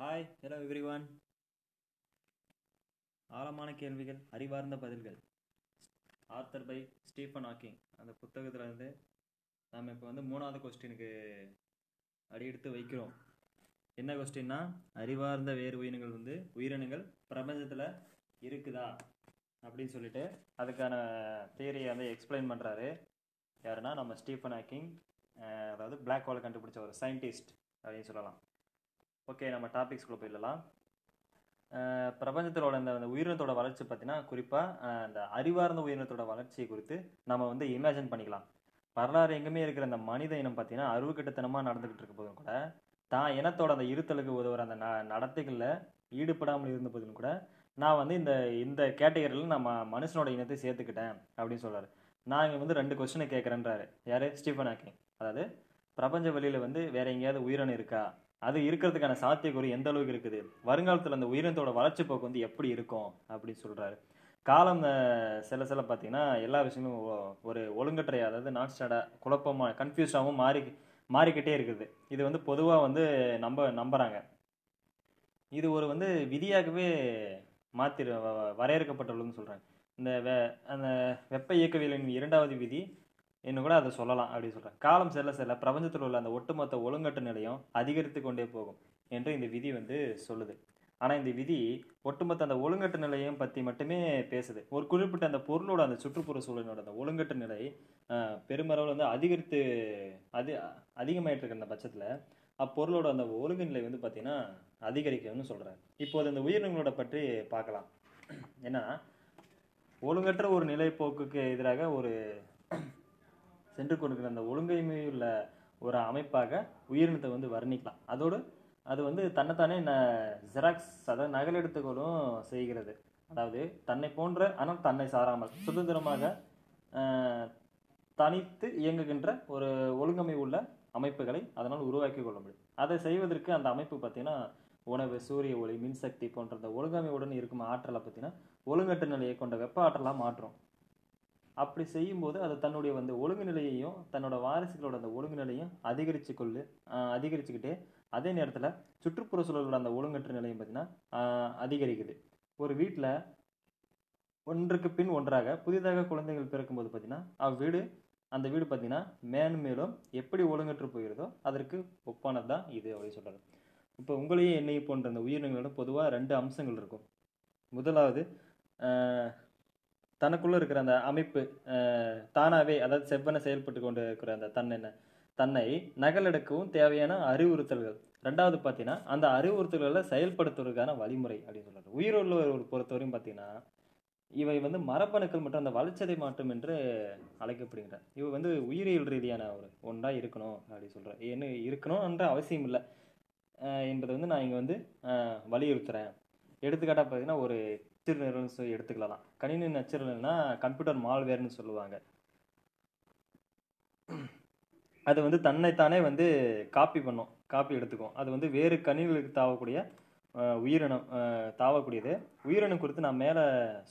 Hi hello every one ஆழமான கேள்விகள் அறிவார்ந்த பதில்கள். ஆர்த்தர் பை ஸ்டீஃபன் ஹாக்கிங் அந்த புத்தகத்தில் வந்து நாம் இப்போ வந்து மூணாவது கொஸ்டினுக்கு அடியெடுத்து வைக்கிறோம். என்ன கொஸ்டின்னா அறிவார்ந்த வேறு உயிரினங்கள் வந்து உயிரினங்கள் பிரபஞ்சத்தில் இருக்குதா? அப்படின்னு சொல்லிட்டு அதுக்கான தியரியை வந்து எக்ஸ்பிளைன் பண்ணுறாரு யாருன்னா நம்ம ஸ்டீஃபன் ஹாக்கிங் அதாவது பிளாக் ஹோலை கண்டுபிடிச்ச ஒரு சயின்டிஸ்ட் அப்படின்னு சொல்லலாம். ஓகே நம்ம டாபிக்ஸ்குள்ளே போயிடலாம். பிரபஞ்சத்தோட இந்த உயிரினத்தோட வளர்ச்சி பார்த்தீங்கன்னா குறிப்பாக இந்த அறிவார்ந்த உயிரினத்தோட வளர்ச்சியை குறித்து நம்ம வந்து இமேஜின் பண்ணிக்கலாம். வரலாறு எங்குமே இருக்கிற அந்த மனித இனம் பார்த்தீங்கன்னா அருவுக்கட்டுத்தனமாக நடந்துக்கிட்டு இருக்க போதும் கூட தான் இனத்தோட அந்த இருத்தலுக்கு உதவுற அந்த ந நடத்தைகளில் ஈடுபடாமல் இருந்த போதிலும் கூட நான் வந்து இந்த இந்த கேட்டகரியில் நம்ம மனுஷனோட இனத்தை சேர்த்துக்கிட்டேன் அப்படின்னு சொல்கிறார் நான் இங்கே வந்து ரெண்டு கொஸ்டினை கேட்குறேன்றாரு. யார்? Stephen Hawking. அதாவது பிரபஞ்ச வெளியில் வந்து வேற எங்கேயாவது உயிரினம் இருக்கா? அது இருக்கிறதுக்கான சாத்தியக்கூறு எந்த அளவுக்கு இருக்குது? வருங்காலத்தில் அந்த உயிரினத்தோட வளர்ச்சி போக்கு வந்து எப்படி இருக்கும்? அப்படின்னு சொல்கிறாரு காலம் சில சில பார்த்தீங்கன்னா எல்லா விஷயமும் ஒரு ஒழுங்கற்றைய அதாவது நாட் ஸ்டாடாக குழப்பமாக கன்ஃபியூஸ்டாகவும் மாறி மாறிக்கிட்டே இருக்குது. இது வந்து பொதுவாக வந்து நம்ப நம்புகிறாங்க இது ஒரு வந்து விதியாகவே மாற்றி வரையறுக்கப்பட்டுள்ளதுன்னு சொல்கிறாங்க இந்த வெ அந்த வெப்ப இயக்கவியலின் இரண்டாவது விதி இன்னும் கூட அதை சொல்லலாம் அப்படின்னு சொல்கிறேன் காலம் செல்ல செல்ல பிரபஞ்சத்தில் உள்ள அந்த ஒட்டுமொத்த ஒழுங்கட்டு நிலையம் அதிகரித்து கொண்டே போகும் என்று இந்த விதி வந்து சொல்லுது. ஆனால் இந்த விதி ஒட்டுமொத்த அந்த ஒழுங்கட்டு நிலையம் பற்றி மட்டுமே பேசுது. ஒரு குறிப்பிட்ட அந்த பொருளோட அந்த சுற்றுப்புற சூழலோட அந்த ஒழுங்கட்டு நிலை பெருமளவில் வந்து அதிகரித்து அதி அதிகமாயிட்டு இருக்கிற அந்த பட்சத்தில் அப்பொருளோட அந்த ஒழுங்கு நிலை வந்து பார்த்திங்கன்னா அதிகரிக்கும்னு சொல்கிறேன் இப்போது இந்த உயிரினங்களோட பற்றி பார்க்கலாம். ஏன்னா ஒழுங்கற்ற ஒரு நிலைப்போக்குக்கு எதிராக ஒரு சென்று கொண்டிருக்கிற அந்த ஒழுங்கைமையுள்ள ஒரு அமைப்பாக உயிரினத்தை வந்து வர்ணிக்கலாம். அதோடு அது வந்து தன்னைத்தானே ந ஜெராக்ஸ் அதாவது நகலெடுத்துக்கொள்ளும் செய்கிறது. அதாவது தன்னை போன்ற ஆனால் தன்னை சாராமல் சுதந்திரமாக தனித்து இயங்குகின்ற ஒரு ஒழுங்கமை உள்ள அமைப்புகளை அதனால் உருவாக்கி கொள்ள முடியும். அதை செய்வதற்கு அந்த அமைப்பு பார்த்தீங்கன்னா உணவு சூரிய ஒளி மின்சக்தி போன்ற அந்த ஒழுங்கமையுடன் இருக்கும் ஆற்றலை பார்த்தீங்கன்னா ஒழுங்கற்ற நிலையை கொண்ட வெப்ப ஆற்றலாக மாற்றும். அப்படி செய்யும்போது அது தன்னுடைய வந்து ஒழுங்கு நிலையையும் தன்னோட வாரிசுகளோட அந்த ஒழுங்கு நிலையும் அதிகரித்து கொள்ளு அதிகரிச்சுக்கிட்டு அதிகரிச்சுக்கிட்டே அதே நேரத்தில் சுற்றுப்புற சூழலோட அந்த ஒழுங்கற்ற நிலையும் பார்த்தீங்கன்னா அதிகரிக்குது. ஒரு வீட்டில் ஒன்றுக்கு பின் ஒன்றாக புதிதாக குழந்தைகள் பிறக்கும்போது பார்த்தீங்கன்னா அவ்வீடு அந்த வீடு பார்த்தீங்கன்னா மேலும் மேலும் எப்படி ஒழுங்கற்று போகிறதோ அதற்கு ஒப்பானது தான் இது அப்படின்னு சொல்றாரு இப்போ உங்களையும் என்னையும் போன்ற அந்த உயிரினங்களோட பொதுவாக ரெண்டு அம்சங்கள் இருக்கும். முதலாவது தனக்குள்ளே இருக்கிற அந்த அமைப்பு தானாகவே அதாவது செவ்வனை செயல்பட்டு கொண்டு இருக்கிற அந்த தன்னை தன்னை நகலெடுக்கவும் தேவையான அறிவுறுத்தல்கள். ரெண்டாவது பார்த்தீங்கன்னா அந்த அறிவுறுத்தல்களை செயல்படுத்துவதற்கான வழிமுறை அப்படின்னு சொல்கிறார் உயிருள்ள ஒரு பொறுத்தவரையும் பார்த்தீங்கன்னா இவை வந்து மரபணுக்கள் மற்றும் அந்த வளர்ச்சதை மாற்றம் என்று அழைக்கப்படுகின்றார் இவை வந்து உயிரியல் ரீதியான ஒரு ஒன்றாக இருக்கணும் அப்படின்னு சொல்கிறார் என்ன இருக்கணும்ன்ற அவசியம் இல்லை. என்பதை வந்து நான் இங்கே வந்து வலியுறுத்துகிறேன் எடுத்துக்காட்டாக பார்த்தீங்கன்னா ஒரு நச்சுநிரல்னு சொல்லி எடுத்துக்கலாம் கணினி நச்சுநிரல்னா கம்ப்யூட்டர் மால்வேர்னு சொல்லுவாங்க. அது வந்து தன்னைத்தானே வந்து காப்பி பண்ணும். காப்பி எடுத்துக்கும். அது வந்து வேறு கணினிகளுக்கு தாவக்கூடிய உயிரினம் தாவக்கூடியது. உயிரினம் குறித்து நான் மேலே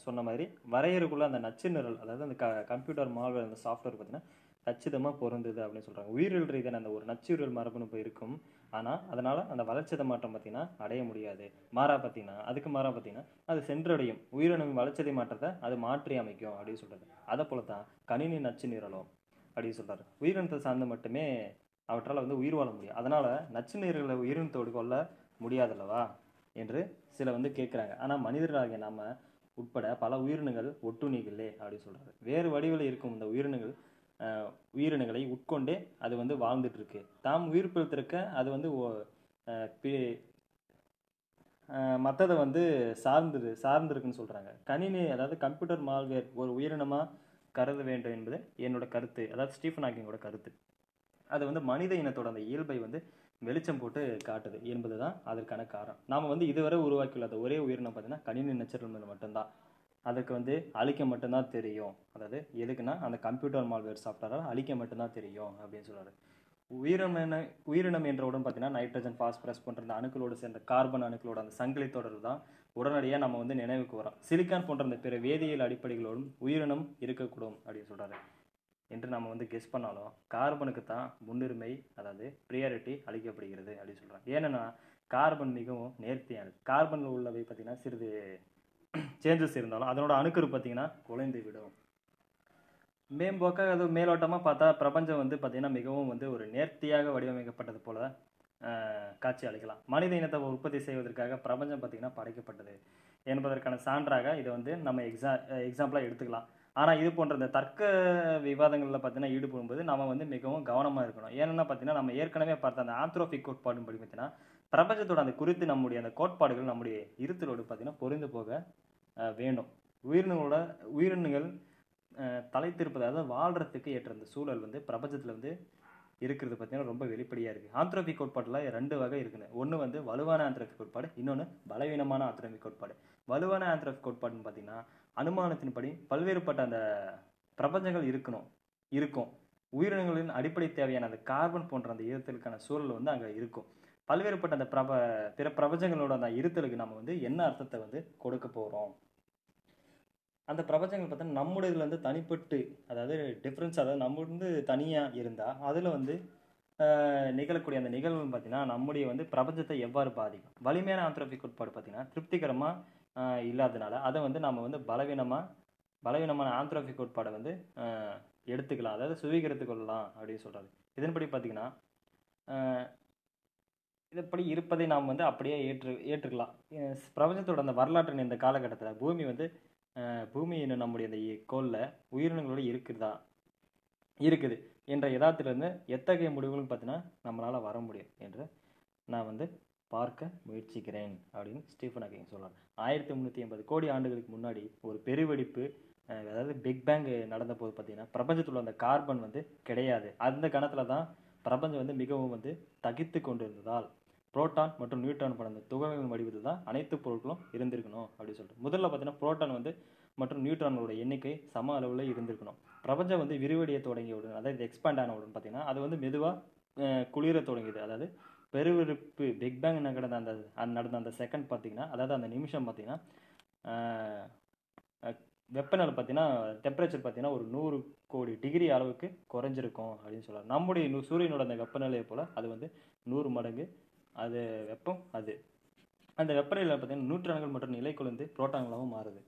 சொன்ன மாதிரி வரையறுக்குள்ள அந்த நச்சு நிரல் அதாவது அந்த க கம்ப்யூட்டர் மால்வேர் அந்த சாஃப்ட்வேர் பார்த்தீங்கன்னா கச்சிதமாக பொருந்துது அப்படின்னு சொல்கிறாங்க உயிரியல் ரீதியான அந்த ஒரு நச்சுயிரியல் மரபணு இப்போ இருக்கும். ஆனால் அதனால் அந்த வளர்ச்சிதை மாற்றம் பார்த்தீங்கன்னா அடைய முடியாது. மாறா பார்த்தீங்கன்னா அதுக்கு மாறா பார்த்தீங்கன்னா அது சென்றடையும். உயிரினம் வளர்ச்சிதை மாற்றத்தை அது மாற்றி அமைக்கும் அப்படின்னு சொல்கிறது அதை போல தான் கணினி நச்சு நிரலும் அப்படின்னு சொல்கிறார் உயிரினத்தை சார்ந்து மட்டுமே அவற்றால் வந்து உயிர் வாழ முடியும். அதனால் நச்சு நீர்களை உயிரினத்தோடு கொள்ள முடியாதல்லவா என்று சில வந்து கேட்குறாங்க ஆனால் மனிதர்களாகிய நாம் உட்பட பல உயிரினங்கள் ஒட்டுணிகளே அப்படின்னு சொல்கிறாரு வேறு வடிவில் இருக்கும் இந்த உயிரினங்கள் உயிரினங்களை உட்கொண்டே அது வந்து வாழ்ந்துட்டு இருக்கு தாம் உயிர் பிழைத்திருக்க அது வந்து ஓ- மற்றதை வந்து சார்ந்து சார்ந்திருக்குன்னு சொல்கிறாங்க கணினி அதாவது கம்ப்யூட்டர் மால்வேர் ஒரு உயிரினமாக கருத வேண்டும் என்பது என்னோட கருத்து. அதாவது ஸ்டீஃபன் ஹாக்கிங்கோட கருத்து. அது வந்து மனித இனத்தோட அந்த இயல்பை வந்து வெளிச்சம் போட்டு காட்டுது என்பது தான் அதற்கான காரணம். நாம் வந்து இதுவரை உருவாக்கியுள்ள அந்த ஒரே உயிரினம் பார்த்தீங்கன்னா கணினி நச்சுரல் மட்டும்தான். அதுக்கு வந்து அழிக்க மட்டும்தான் தெரியும். அதாவது எதுக்குன்னா அந்த கம்ப்யூட்டர் மால்வேர் சாஃப்ட்வேரால் அழிக்க மட்டும்தான் தெரியும் அப்படின்னு சொல்கிறார் உயிரினம் என்ன உயிரினம் என்றவுடன் பார்த்தீங்கன்னா நைட்ரஜன் ஃபாஸ்பரஸ் போன்ற அந்த அணுக்களோடு சேர்ந்த கார்பன் அணுக்களோட அந்த சங்கிலி தொடர் தான் உடனடியாக நம்ம வந்து நினைவுக்கு வரோம். சிலிக்கான் போன்ற அந்த பிற வேதியியல் அடிப்படைகளோடும் உயிரினம் இருக்கக்கூடும் அப்படின்னு சொல்கிறாரு என்று நம்ம வந்து கெஸ் பண்ணாலும் கார்பனுக்கு தான் முன்னுரிமை அதாவது ப்ரியாரிட்டி அளிக்கப்படுகிறது அப்படின்னு சொல்கிறாங்க ஏன்னா கார்பன் மிகவும் நேர்த்தியானது. கார்பனில் உள்ளவை பார்த்தீங்கன்னா சிறிது சேஞ்சஸ் இருந்தாலும் அதனோட அணுக்கரு பார்த்தீங்கன்னா குலைந்து விடும். மேம்போக்காக அது மேலோட்டமாக பார்த்தா பிரபஞ்சம் வந்து பார்த்திங்கன்னா மிகவும் வந்து ஒரு நேர்த்தியாக வடிவமைக்கப்பட்டது போல காட்சி அளிக்கலாம். மனித இனத்தை உற்பத்தி செய்வதற்காக பிரபஞ்சம் பார்த்தீங்கன்னா படைக்கப்பட்டது என்பதற்கான சான்றாக இதை வந்து நம்ம எக்ஸா எக்ஸாம்பிளாக எடுத்துக்கலாம். ஆனால் இது போன்ற இந்த தர்க்க விவாதங்களில் பார்த்தீங்கன்னா ஈடுபடும்போது நம்ம வந்து மிகவும் கவனமாக இருக்கணும். ஏன்னா பார்த்தீங்கன்னா நம்ம ஏற்கனவே பார்த்த அந்த ஆந்த்ரோபிக் கோட்பாடுன்னு படி பார்த்தீங்கன்னா பிரபஞ்சத்தோட அந்த குறித்து நம்முடைய அந்த கோட்பாடுகள் நம்முடைய இருத்தலோடு பார்த்தீங்கன்னா பொருந்து போக வேணும் உயிரினங்களோட உயிரினங்கள் தலை திருப்பது அதாவது வாழ்கிறதுக்கு ஏற்ற அந்த சூழல் வந்து பிரபஞ்சத்தில் வந்து இருக்கிறது பார்த்தீங்கன்னா ரொம்ப வெளிப்படையாக இருக்குது ஆந்த்ரோபிக் கோட்பாட்டில் ரெண்டு வகை இருக்குது ஒன்று வந்து வலுவான ஆந்த்ரோபிக் கோட்பாடு இன்னொன்று பலவீனமான ஆந்த்ரோபிக் கோட்பாடு. வலுவான ஆந்த்ரோபிக் கோட்பாடுன்னு பார்த்தீங்கன்னா அனுமானத்தின்படி பல்வேறுபட்ட அந்த பிரபஞ்சங்கள் இருக்கணும் இருக்கும். உயிரினங்களின் அடிப்படை தேவையான அந்த கார்பன் போன்ற அந்த ஈரத்திற்கான சூழல் வந்து அங்கே இருக்கும். பல்வேறுபட்ட அந்த பிரப பிற பிரபஞ்சங்களோட அந்த இருத்தலுக்கு நம்ம வந்து என்ன அர்த்தத்தை வந்து கொடுக்க போகிறோம் அந்த பிரபஞ்சங்கள் பார்த்தா நம்முடைய வந்து தனிப்பட்டு அதாவது டிஃப்ரென்ஸ் அதாவது நம்ம வந்து தனியாக இருந்தால் அதில் வந்து நிகழக்கூடிய அந்த நிகழ்வு பார்த்தீங்கன்னா நம்முடைய வந்து பிரபஞ்சத்தை எவ்வாறு பாதிக்கும்? வலிமையான ஆந்த்ரோபிக் கோட்பாடு பார்த்தீங்கன்னா திருப்திகரமாக இல்லாதனால அதை வந்து நம்ம வந்து பலவீனமாக பலவீனமான ஆந்த்ரோபிக் கோட்பாடை வந்து எடுத்துக்கலாம். அதாவது சுவீகரித்து கொள்ளலாம் அப்படின்னு சொல்கிறாரு இதன்படி பார்த்தீங்கன்னா ஆஹ், இதப்படி இருப்பதை நாம் வந்து அப்படியே ஏற்று ஏற்றுக்கலாம். பிரபஞ்சத்தோட அந்த வரலாற்றின் இந்த காலகட்டத்தில் பூமி வந்து பூமி என்னும் நம்முடைய இந்த கோளில் உயிரினங்களோடு இருக்குதா இருக்குது என்ற யதார்த்தத்திலிருந்து எத்தகைய முடிவுகளும் பார்த்தீங்கன்னா நம்மளால் வர முடியும் என்று நான் வந்து பார்க்க முயற்சிக்கிறேன் அப்படின்னு ஸ்டீஃபன் ஹாக்கிங் சொல்றார். ஆயிரத்தி முந்நூற்றி எண்பது கோடி ஆண்டுகளுக்கு முன்னாடி ஒரு பெருவெடிப்பு அதாவது பிக் பேங் நடந்த போது பார்த்தீங்கன்னா பிரபஞ்சத்தில் அந்த கார்பன் வந்து கிடையாது. அந்த கணத்தில் தான் பிரபஞ்சம் வந்து மிகவும் வந்து தகித்து கொண்டிருந்ததால் புரோட்டான் மற்றும் நியூட்ரான் படம். அந்த துகள்களின் வடிவத்தில் தான் அனைத்து பொருட்களும் இருந்திருக்கணும் அப்படின்னு சொல்லிட்டு. முதல்ல பார்த்தீங்கன்னா புரோட்டான் வந்து மற்றும் நியூட்ரானோட எண்ணிக்கை சம அளவில் இருந்திருக்கணும். பிரபஞ்சம் வந்து விரிவடைய தொடங்கியவுடன் அதாவது எக்ஸ்பேண்ட் ஆனவுடன் பார்த்தீங்கன்னா அது வந்து மெதுவாக குளிர தொடங்கியது. அதாவது பெருவிருப்பு பிக் பேங் நடந்த அந்த நடந்த அந்த செகண்ட் பார்த்தீங்கன்னா அதாவது அந்த நிமிஷம் பார்த்தீங்கன்னா வெப்பநிலை பார்த்தீங்கன்னா டெம்பரேச்சர் பார்த்தீங்கன்னா ஒரு நூறு கோடி டிகிரி அளவுக்கு குறைஞ்சிருக்கும் அப்படின்னு சொல்லலாம் நம்முடைய சூரியனோட அந்த வெப்பநிலையை போல் அது வந்து நூறு மடங்கு அது வெப்பம் அது. அந்த வெப்பநிலை பார்த்தீங்கன்னா நியூட்ரான்கள் மற்றும் நிலை குலைந்து புரோட்டான்களாகவும் மாறுது.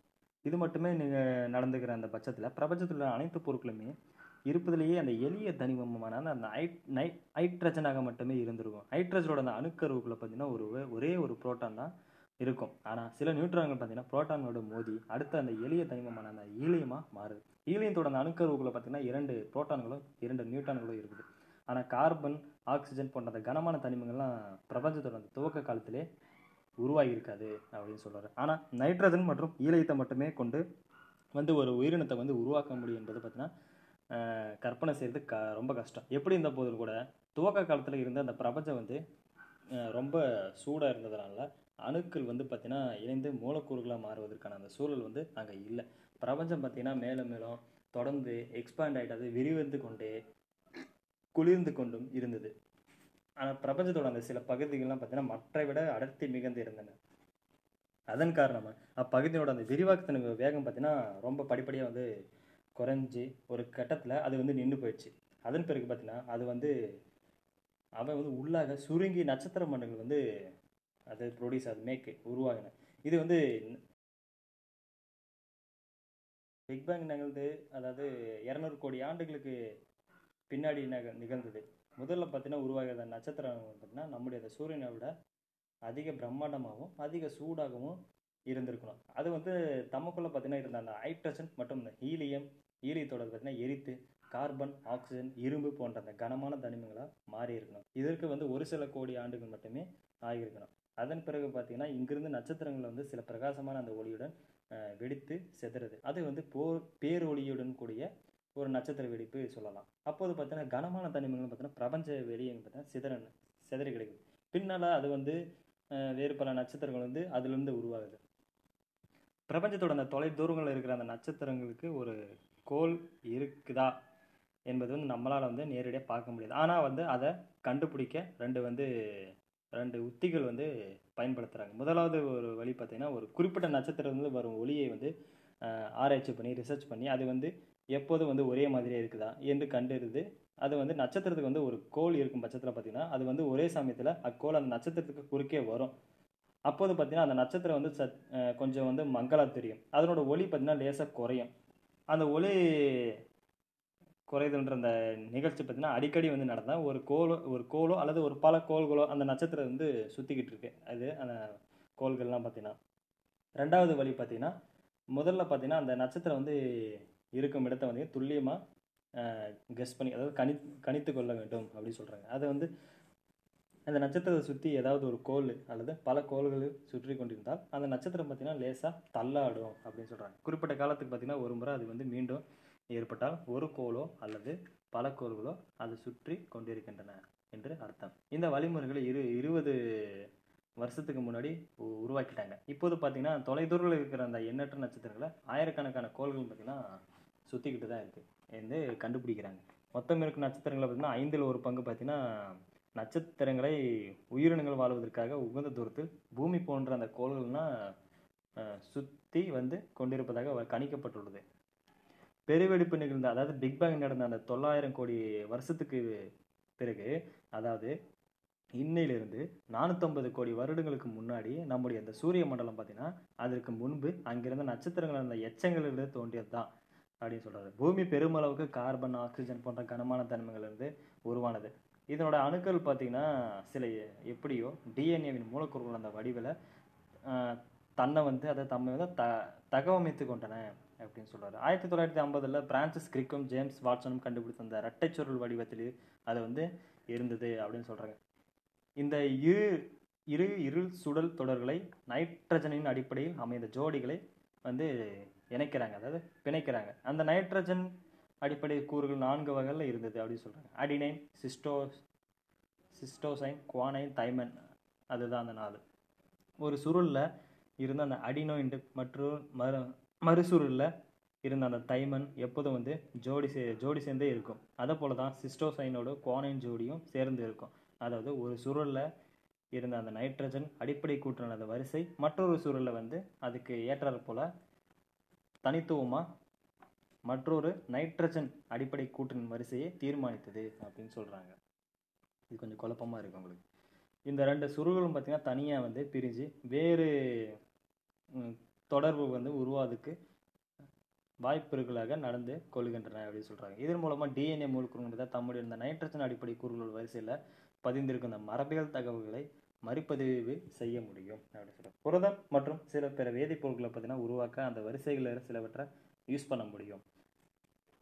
இது மட்டுமே நீங்கள் நடந்துக்கிற அந்த பட்சத்தில் பிரபஞ்சத்தில் உள்ள அனைத்து பொருட்களுமே இருப்பதிலேயே அந்த எளிய தனிமமான அந்த ஹைட் நை ஹைட்ரஜனாக மட்டுமே இருந்திருக்கும். ஹைட்ரஜனோட அந்த அணுக்கருவுக்குள்ளே பார்த்தீங்கன்னா ஒரு ஒரே- ஒரு புரோட்டான் தான் இருக்கும். ஆனால் சில நியூட்ரான்கள் பார்த்தீங்கன்னா புரோட்டானோட மோதி அடுத்த அந்த எளிய தனிமமான அந்த ஈலியமாக மாறுது. ஈலியத்தோட அந்த அணுக்கருவுக்குள்ளே பார்த்தீங்கன்னா இரண்டு புரோட்டான்களும் இரண்டு நியூட்ரான்களும் இருக்குது. ஆனால் கார்பன் ஆக்சிஜன் போன்ற அந்த கனமான தனிமங்கள்லாம் பிரபஞ்சத்தோட அந்த துவக்க காலத்திலே உருவாகி இருக்காது அப்படின்னு சொல்றாரு. ஆனால் நைட்ரஜன் மற்றும் ஈழையத்தை மட்டுமே கொண்டு வந்து ஒரு உயிரினத்தை வந்து உருவாக்க முடியும் என்பது பார்த்தீங்கன்னா கற்பனை செய்கிறது க ரொம்ப கஷ்டம். எப்படி இருந்த போதும் கூட துவக்க காலத்தில் இருந்த அந்த பிரபஞ்சம் வந்து ரொம்ப சூடாக இருந்ததுனால அணுக்கள் வந்து பார்த்திங்கன்னா இணைந்து மூலக்கூறுகளாக மாறுவதற்கான அந்த சூழல் வந்து அங்கே இல்லை. பிரபஞ்சம் பார்த்திங்கன்னா மேலும் மேலும் தொடர்ந்து எக்ஸ்பேண்ட் ஆகிட்டு அது விரிவந்து கொண்டே குளிர்ந்து கொண்டும் இருந்தது. ஆனால் பிரபஞ்சத்தோட அந்த சில பகுதிகள்லாம் பார்த்தீங்கன்னா மற்றை விட அடர்த்தி மிகுந்து இருந்தன. அதன் காரணமாக அப்பகுதியோட அந்த விரிவாக்கத்தின் வேகம் பார்த்தீங்கன்னா ரொம்ப படிப்படியாக வந்து குறைஞ்சி ஒரு கட்டத்தில் அது வந்து நின்று போயிடுச்சு. அதன் பிறகு பார்த்தீங்கன்னா அது வந்து அவன் வந்து உள்ளாக சுருங்கி நட்சத்திர மண்டங்கள் வந்து அது ப்ரொடியூஸ் அது மேக் உருவாகின. இது வந்து பிக் பேங் நிகழ்ந்து அதாவது இரநூறு கோடி ஆண்டுகளுக்கு பின்னாடி நக நிகழ்ந்தது. முதல்ல பார்த்தீங்கன்னா உருவாகிற நட்சத்திரம் பார்த்தீங்கன்னா நம்முடைய அந்த சூரியனை விட அதிக பிரம்மாண்டமாகவும் அதிக சூடாகவும் இருந்திருக்கணும். அது வந்து தமக்குள்ளே பார்த்தீங்கன்னா இருந்த அந்த ஹைட்ரஜன் மற்றும் இந்த ஹீலியம் ஹீலியத்தோட பார்த்தீங்கன்னா எரித்து கார்பன் ஆக்சிஜன் இரும்பு போன்ற அந்த கனமான தனிமங்களாக மாறி இருக்கணும் இதற்கு வந்து ஒரு சில கோடி ஆண்டுகள் மட்டுமே ஆகியிருக்கணும். அதன் பிறகு பார்த்தீங்கன்னா இங்கிருந்து நட்சத்திரங்கள் வந்து சில பிரகாசமான அந்த ஒளியுடன் வெடித்து செதுறது. அது வந்து போர் பேரொளியுடன் கூடிய ஒரு நட்சத்திர வெடிப்பு சொல்லலாம். அப்போது பார்த்தீங்கன்னா கனமான தனிமங்கள் பார்த்தீங்கன்னா பிரபஞ்ச வெளியே பார்த்தீங்கன்னா சிதற சிதறி கிடைக்குது. பின்னால் அது வந்து வேறு பல நட்சத்திரங்கள் வந்து அதுலேருந்து உருவாகுது. பிரபஞ்சத்தோட அந்த தொலை தூரங்களில் இருக்கிற அந்த நட்சத்திரங்களுக்கு ஒரு கோல் இருக்குதா என்பது வந்து நம்மளால் வந்து நேரடியாக பார்க்க முடியாது. ஆனால் வந்து அதை கண்டுபிடிக்க ரெண்டு வந்து ரெண்டு உத்திகள் வந்து பயன்படுத்துகிறாங்க முதலாவது ஒரு வழி பார்த்திங்கன்னா ஒரு குறிப்பிட்ட நட்சத்திரத்திலிருந்து வரும் ஒளியை வந்து ஆராய்ச்சி பண்ணி ரிசர்ச் பண்ணி அது வந்து எப்போதும் வந்து ஒரே மாதிரியே இருக்குதா என்று கண்டறிது அது வந்து நட்சத்திரத்துக்கு வந்து ஒரு கோல் இருக்கும் பட்சத்தில் பார்த்தீங்கன்னா அது வந்து ஒரே சமயத்தில் அக்கோல் அந்த நட்சத்திரத்துக்கு குறுக்கே வரும். அப்போது பார்த்தீங்கன்னா அந்த நட்சத்திரம் வந்து சத் கொஞ்சம் வந்து மங்களாக தெரியும். அதனோட ஒளி பார்த்தீங்கன்னா லேசாக குறையும். அந்த ஒளி குறையுதுன்ற அந்த நிகழ்ச்சி பார்த்தீங்கன்னா அடிக்கடி வந்து நடந்தால் ஒரு கோலோ ஒரு கோலோ அல்லது ஒரு பல கோள்களோ அந்த நட்சத்திரம் வந்து சுற்றிக்கிட்டு இருக்கு. அது அந்த கோள்கள்லாம் பார்த்தீங்கன்னா ரெண்டாவது வழி பார்த்தீங்கன்னா முதல்ல பார்த்தீங்கன்னா அந்த நட்சத்திரம் வந்து இருக்கும் இடத்த வந்து துல்லியமாக கெஸ் பண்ணி அதாவது கணி கணித்து கொள்ள வேண்டும் அப்படின்னு சொல்கிறாங்க அதை வந்து அந்த நட்சத்திரத்தை சுற்றி ஏதாவது ஒரு கோள் அல்லது பல கோள்கள் சுற்றி கொண்டிருந்தால் அந்த நட்சத்திரம் பார்த்தீங்கன்னா லேசாக தள்ளாடும் அப்படின்னு சொல்கிறாங்க குறிப்பிட்ட காலத்துக்கு பார்த்தீங்கன்னா ஒரு முறை அது வந்து மீண்டும் ஏற்பட்டால் ஒரு கோளோ அல்லது பல கோள்களோ அதை சுற்றி கொண்டிருக்கின்றன என்று அர்த்தம். இந்த வழிமுறைகளை இரு இருபது வருஷத்துக்கு முன்னாடி உ- உருவாக்கிட்டாங்க. இப்போது பார்த்தீங்கன்னா தொலைதூரில் இருக்கிற அந்த எண்ணற்ற நட்சத்திரங்களை ஆயிரக்கணக்கான கோள்கள் பார்த்தீங்கன்னா சுற்றிக்கிட்டு தான் இருக்குது வந்து கண்டுபிடிக்கிறாங்க. மொத்தம் இருக்கும் நட்சத்திரங்களை பார்த்தீங்கன்னா ஐந்தில் ஒரு பங்கு பார்த்தீங்கன்னா நட்சத்திரங்களை உயிரினங்கள் வாழ்வதற்காக உகந்த தூரத்தில் பூமி போன்ற அந்த கோள்கள்னால் சுற்றி வந்து கொண்டிருப்பதாக கணிக்கப்பட்டுள்ளது. பெருவெடிப்பு நிகழ்ந்த அதாவது பிக் பேங் நடந்த அந்த தொள்ளாயிரம் கோடி வருஷத்துக்கு பிறகு அதாவது இன்னையிலிருந்து நானூற்றம்பது கோடி வருடங்களுக்கு முன்னாடி நம்முடைய அந்த சூரிய மண்டலம் பார்த்தீங்கன்னா அதற்கு முன்பு அங்கிருந்த நட்சத்திரங்கள் அந்த எச்சங்களிலிருந்து தோன்றியது தான் அப்படின்னு சொல்கிறாரு பூமி பெருமளவுக்கு கார்பன் ஆக்சிஜன் போன்ற கனமான தன்மைகளிலிருந்து உருவானது. இதனோட அணுக்கள் பார்த்தீங்கன்னா சில எப்படியோ டிஎன்ஏவின் மூலக்கூறுகள் அந்த வடிவில் தன்னை வந்து அதை தம்மை வந்து த தகவமைத்து கொண்டன அப்படின்னு சொல்கிறார் ஆயிரத்தி தொள்ளாயிரத்தி ஐம்பதில் பிரான்சிஸ் கிரிக்கும் ஜேம்ஸ் வாட்சனும் கண்டுபிடித்த அந்த இரட்டைச்சொருள் வடிவத்தில் அது வந்து இருந்தது அப்படின்னு சொல்கிறாங்க இந்த இரு இரு இருள் சுடல் தொடர்களை நைட்ரஜனின் அடிப்படையில் அமைந்த ஜோடிகளை வந்து இணைக்கிறாங்க அதாவது பிணைக்கிறாங்க. அந்த நைட்ரஜன் அடிப்படை கூறுகள் நான்கு வகையில் இருந்தது அப்படின்னு சொல்கிறாங்க adenine cyto cytosine guanine thymine. அதுதான் அந்த நாலு. ஒரு சுருளில் இருந்த அந்த அடினோயின்டு மற்றும் மறு மறுசுருளில் இருந்த அந்த தைமன் எப்போதும் வந்து ஜோடி சே ஜோடி சேர்ந்தே இருக்கும். அதே போல தான் சிஸ்டோசைனோட குவானைன் ஜோடியும் சேர்ந்து இருக்கும். அதாவது ஒரு சுருளில் இருந்த அந்த நைட்ரஜன் அடிப்படை கூற்றின அந்த வரிசை மற்றொரு சுருளில் வந்து அதுக்கு ஏற்றாற் போல் தனித்துவமாக மற்றொரு நைட்ரஜன் அடிப்படை கூற்றின் வரிசையை தீர்மானித்தது அப்படின்னு சொல்கிறாங்க இது கொஞ்சம் குழப்பமாக இருக்குது உங்களுக்கு. இந்த ரெண்டு சுருள்களும் பார்த்தீங்கன்னா தனியாக வந்து பிரிஞ்சு வேறு தொடர்பு வந்து உருவாதுக்கு வாய்ப்புகளாக நடந்து கொள்கின்றன அப்படின்னு சொல்கிறாங்க இதன் மூலமாக டிஎன்ஏ மூலக்கூறுங்கிறத தம்முடைய இந்த நைட்ரஜன் அடிப்படை கூறுகள் வரிசையில் பதிந்திருக்கும். இந்த மரபியல் தகவல்களை மறுபதிவு செய்ய முடியும் அப்படின்னு சொல்கிறாங்க புரதம் மற்றும் சில பிற வேதிப்பொருட்களை பார்த்தீங்கன்னா உருவாக்க அந்த வரிசைகளில் சிலவற்றை யூஸ் பண்ண முடியும்.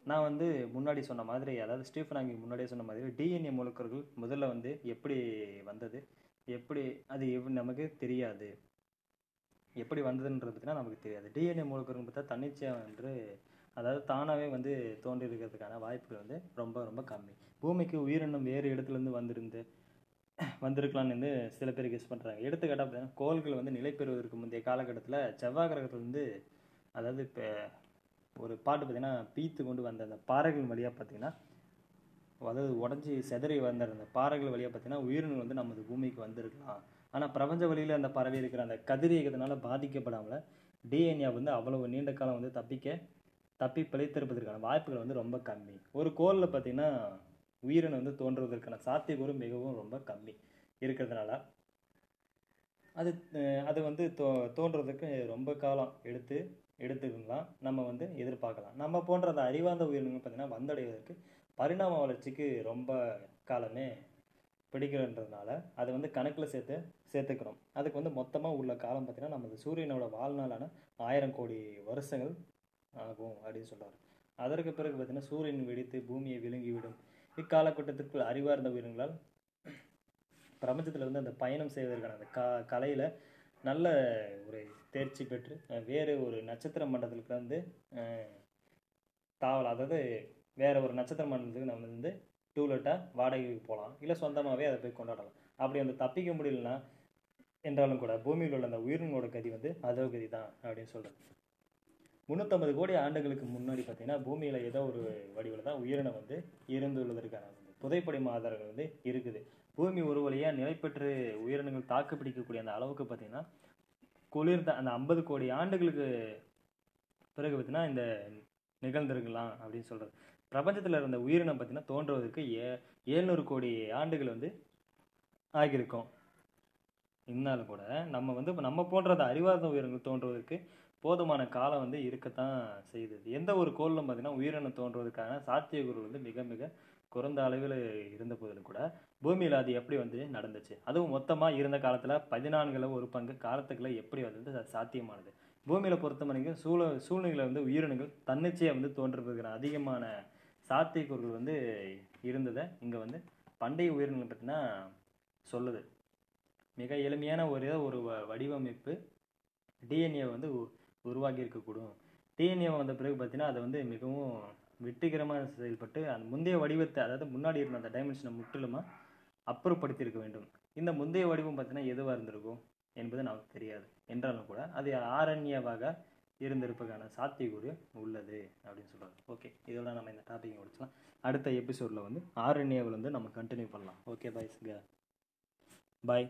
நான் வந்து முன்னாடி சொன்ன மாதிரி அதாவது ஸ்டீஃபன் ஹாக்கிங் முன்னாடியே சொன்ன மாதிரி டிஎன்ஏ மூலக்கர்கள் முதல்ல வந்து எப்படி வந்தது? எப்படி அது எவ் நமக்கு தெரியாது. எப்படி வந்ததுன்றது பற்றினா நமக்கு தெரியாது. டிஎன்ஏ மூலக்கர்கள் பார்த்தா தன்னிச்சையாக என்று அதாவது தானாகவே வந்து தோன்றி இருக்கிறதுக்கான வாய்ப்புகள் வந்து ரொம்ப ரொம்ப கம்மி. பூமிக்கு உயிரினம் வேறு இடத்துலேருந்து வந்திருந்து வந்திருக்கலாம்னு வந்து சில பேர் கெஸ் பண்ணுறாங்க எடுத்துக்காட்டாக பார்த்தீங்கன்னா கோள்கள் வந்து நிலை பெறுவதற்கு முந்தைய காலகட்டத்தில் செவ்வாய் கிரகத்தில் வந்து அதாவது இப்போ ஒரு பாட்டு பார்த்திங்கன்னா பீத்து கொண்டு வந்த அந்த பாறைகள் வழியாக பார்த்திங்கன்னா அதாவது உடஞ்சி செதறி வந்த அந்த பாறைகள் வழியாக பார்த்தீங்கன்னா உயிரினங்கள் வந்து நமது பூமிக்கு வந்திருக்கலாம். ஆனால் பிரபஞ்ச வழியில் அந்த பறவை இருக்கிற அந்த கதிரியக்கத்தினால பாதிக்கப்படாமல் டிஎன்ஏ வந்து அவ்வளவு நீண்ட காலம் வந்து தப்பிக்க தப்பி பிழைத்திருப்பதற்கான வாய்ப்புகள் வந்து ரொம்ப கம்மி. ஒரு கோளில் பார்த்தீங்கன்னா உயிரினம் வந்து தோன்றுவதற்கான சாத்தியக்கூறு மிகவும் ரொம்ப கம்மி இருக்கிறதுனால. அது அது வந்து தோ தோன்றதுக்கு ரொம்ப காலம் எடுத்து எடுத்துக்கலாம். நம்ம வந்து எதிர்பார்க்கலாம். நம்ம போன்ற அந்த அறிவார்ந்த உயிரினங்கள் பார்த்தீங்கன்னா வந்தடைவதற்கு பரிணாம வளர்ச்சிக்கு ரொம்ப காலமே பிடிக்கிறன்றதுனால அதை வந்து கணக்கில் சேர்த்து சேர்த்துக்கிறோம். அதுக்கு வந்து மொத்தமாக உள்ள காலம் பார்த்தீங்கன்னா நமது சூரியனோட வாழ்நாளான ஆயிரம் கோடி வருஷங்கள் ஆகும் அப்படின்னு சொல்கிறார் அதற்கு பிறகு பார்த்திங்கன்னா சூரியன் வெடித்து பூமியை விழுங்கிவிடும். இக்காலகட்டத்திற்குள் அறிவார்ந்த உயிரினங்களால் பிரபஞ்சத்தில் வந்து அந்த பயணம் செய்வதற்கான அந்த க கலையில் நல்ல ஒரு தேர்ச்சி பெற்று வேறு ஒரு நட்சத்திர மண்டலத்துக்கு வந்து தாவல் அதாவது வேறு ஒரு நட்சத்திர மண்டலத்துக்கு நம்ம வந்து டூலெட்டாக வாடகைக்கு போகலாம் இல்லை சொந்தமாகவே அதை போய் கொண்டாடலாம். அப்படி அந்த தப்பிக்க முடியலன்னா என்றாலும் கூட பூமியில் உள்ள அந்த உயிரினங்களோட கதி வந்து அதோ கதி தான் அப்படின்னு சொல்கிறேன் முந்நூற்றம்பது கோடி ஆண்டுகளுக்கு முன்னாடி பார்த்தீங்கன்னா பூமியில் ஏதோ ஒரு வடிவில் தான் உயிரினம் வந்து இருந்துள்ளதற்கான வந்து புதைப்படிம ஆதாரங்கள் வந்து இருக்குது. பூமி ஒரு வழியாக நிலைப்பெற்று உயிரினங்கள் தாக்கு பிடிக்கக்கூடிய அந்த அளவுக்கு பார்த்தீங்கன்னா குளிர்ந்த அந்த ஐம்பது கோடி ஆண்டுகளுக்கு பிறகு பார்த்தீங்கன்னா இந்த நிகழ்ந்திருக்கலாம் அப்படின்னு சொல்கிறது பிரபஞ்சத்தில் இருந்த உயிரினம் பார்த்தீங்கன்னா தோன்றுவதற்கு ஏ ஏழ்நூறு கோடி ஆண்டுகள் வந்து ஆகியிருக்கும். இருந்தாலும் கூட நம்ம வந்து இப்போ நம்ம போன்றத அறிவார்ந்த உயிரினங்கள் தோன்றுவதற்கு போதுமான காலம் வந்து இருக்கத்தான் செய்யுது. எந்த ஒரு கோளிலும் பார்த்தீங்கன்னா உயிரினம் தோன்றுவதற்கான சாத்தியக்கூறு வந்து மிக மிக குறைந்த அளவில் இருந்த போதிலும் கூட பூமியில் அது எப்படி வந்து நடந்துச்சு? அதுவும் மொத்தமாக இருந்த காலத்தில் பதினான்குல ஒரு பங்கு காலத்துக்குள்ள எப்படி வந்து அது சாத்தியமானது. பூமியில் பொறுத்த வரைக்கும் சூழ சூழ்நிலை வந்து உயிரினங்கள் தன்னிச்சையாக வந்து தோன்றுவதற்கான அதிகமான சாத்தியக்கூறுகள் வந்து இருந்ததை இங்கே வந்து பண்டைய உயிரினங்கள் பார்த்தீங்கன்னா சொல்லுது. மிக எளிமையான ஒரே ஒரு வ- வடிவமைப்பு டிஎன்ஏ வந்து உ- உருவாகி இருக்கக்கூடும் டிஎன்ஏ வந்த பிறகு பார்த்தீங்கன்னா அது வந்து மிகவும் வெற்றிகரமாக செயல்பட்டு அந்த முந்தைய வடிவத்தை அதாவது முன்னாடி இருந்த அந்த டைமென்ஷனை முற்றிலுமாக அப்புறப்படுத்தியிருக்க வேண்டும். இந்த முந்தைய வடிவம் பார்த்தீங்கன்னா எதுவாக இருந்திருக்கும் என்பது நமக்கு தெரியாது. என்றாலும் கூட அது ஆரண்யவாக இருந்திருப்பதற்கான சாத்தியக்கூறு உள்ளது அப்படின்னு சொல்கிறாங்க ஓகே இதோட நம்ம இந்த டாப்பிக்கை முடிச்சலாம் அடுத்த எபிசோடில் வந்து ஆரண்யாவில் வந்து நம்ம கண்டினியூ பண்ணலாம். Okay boys boy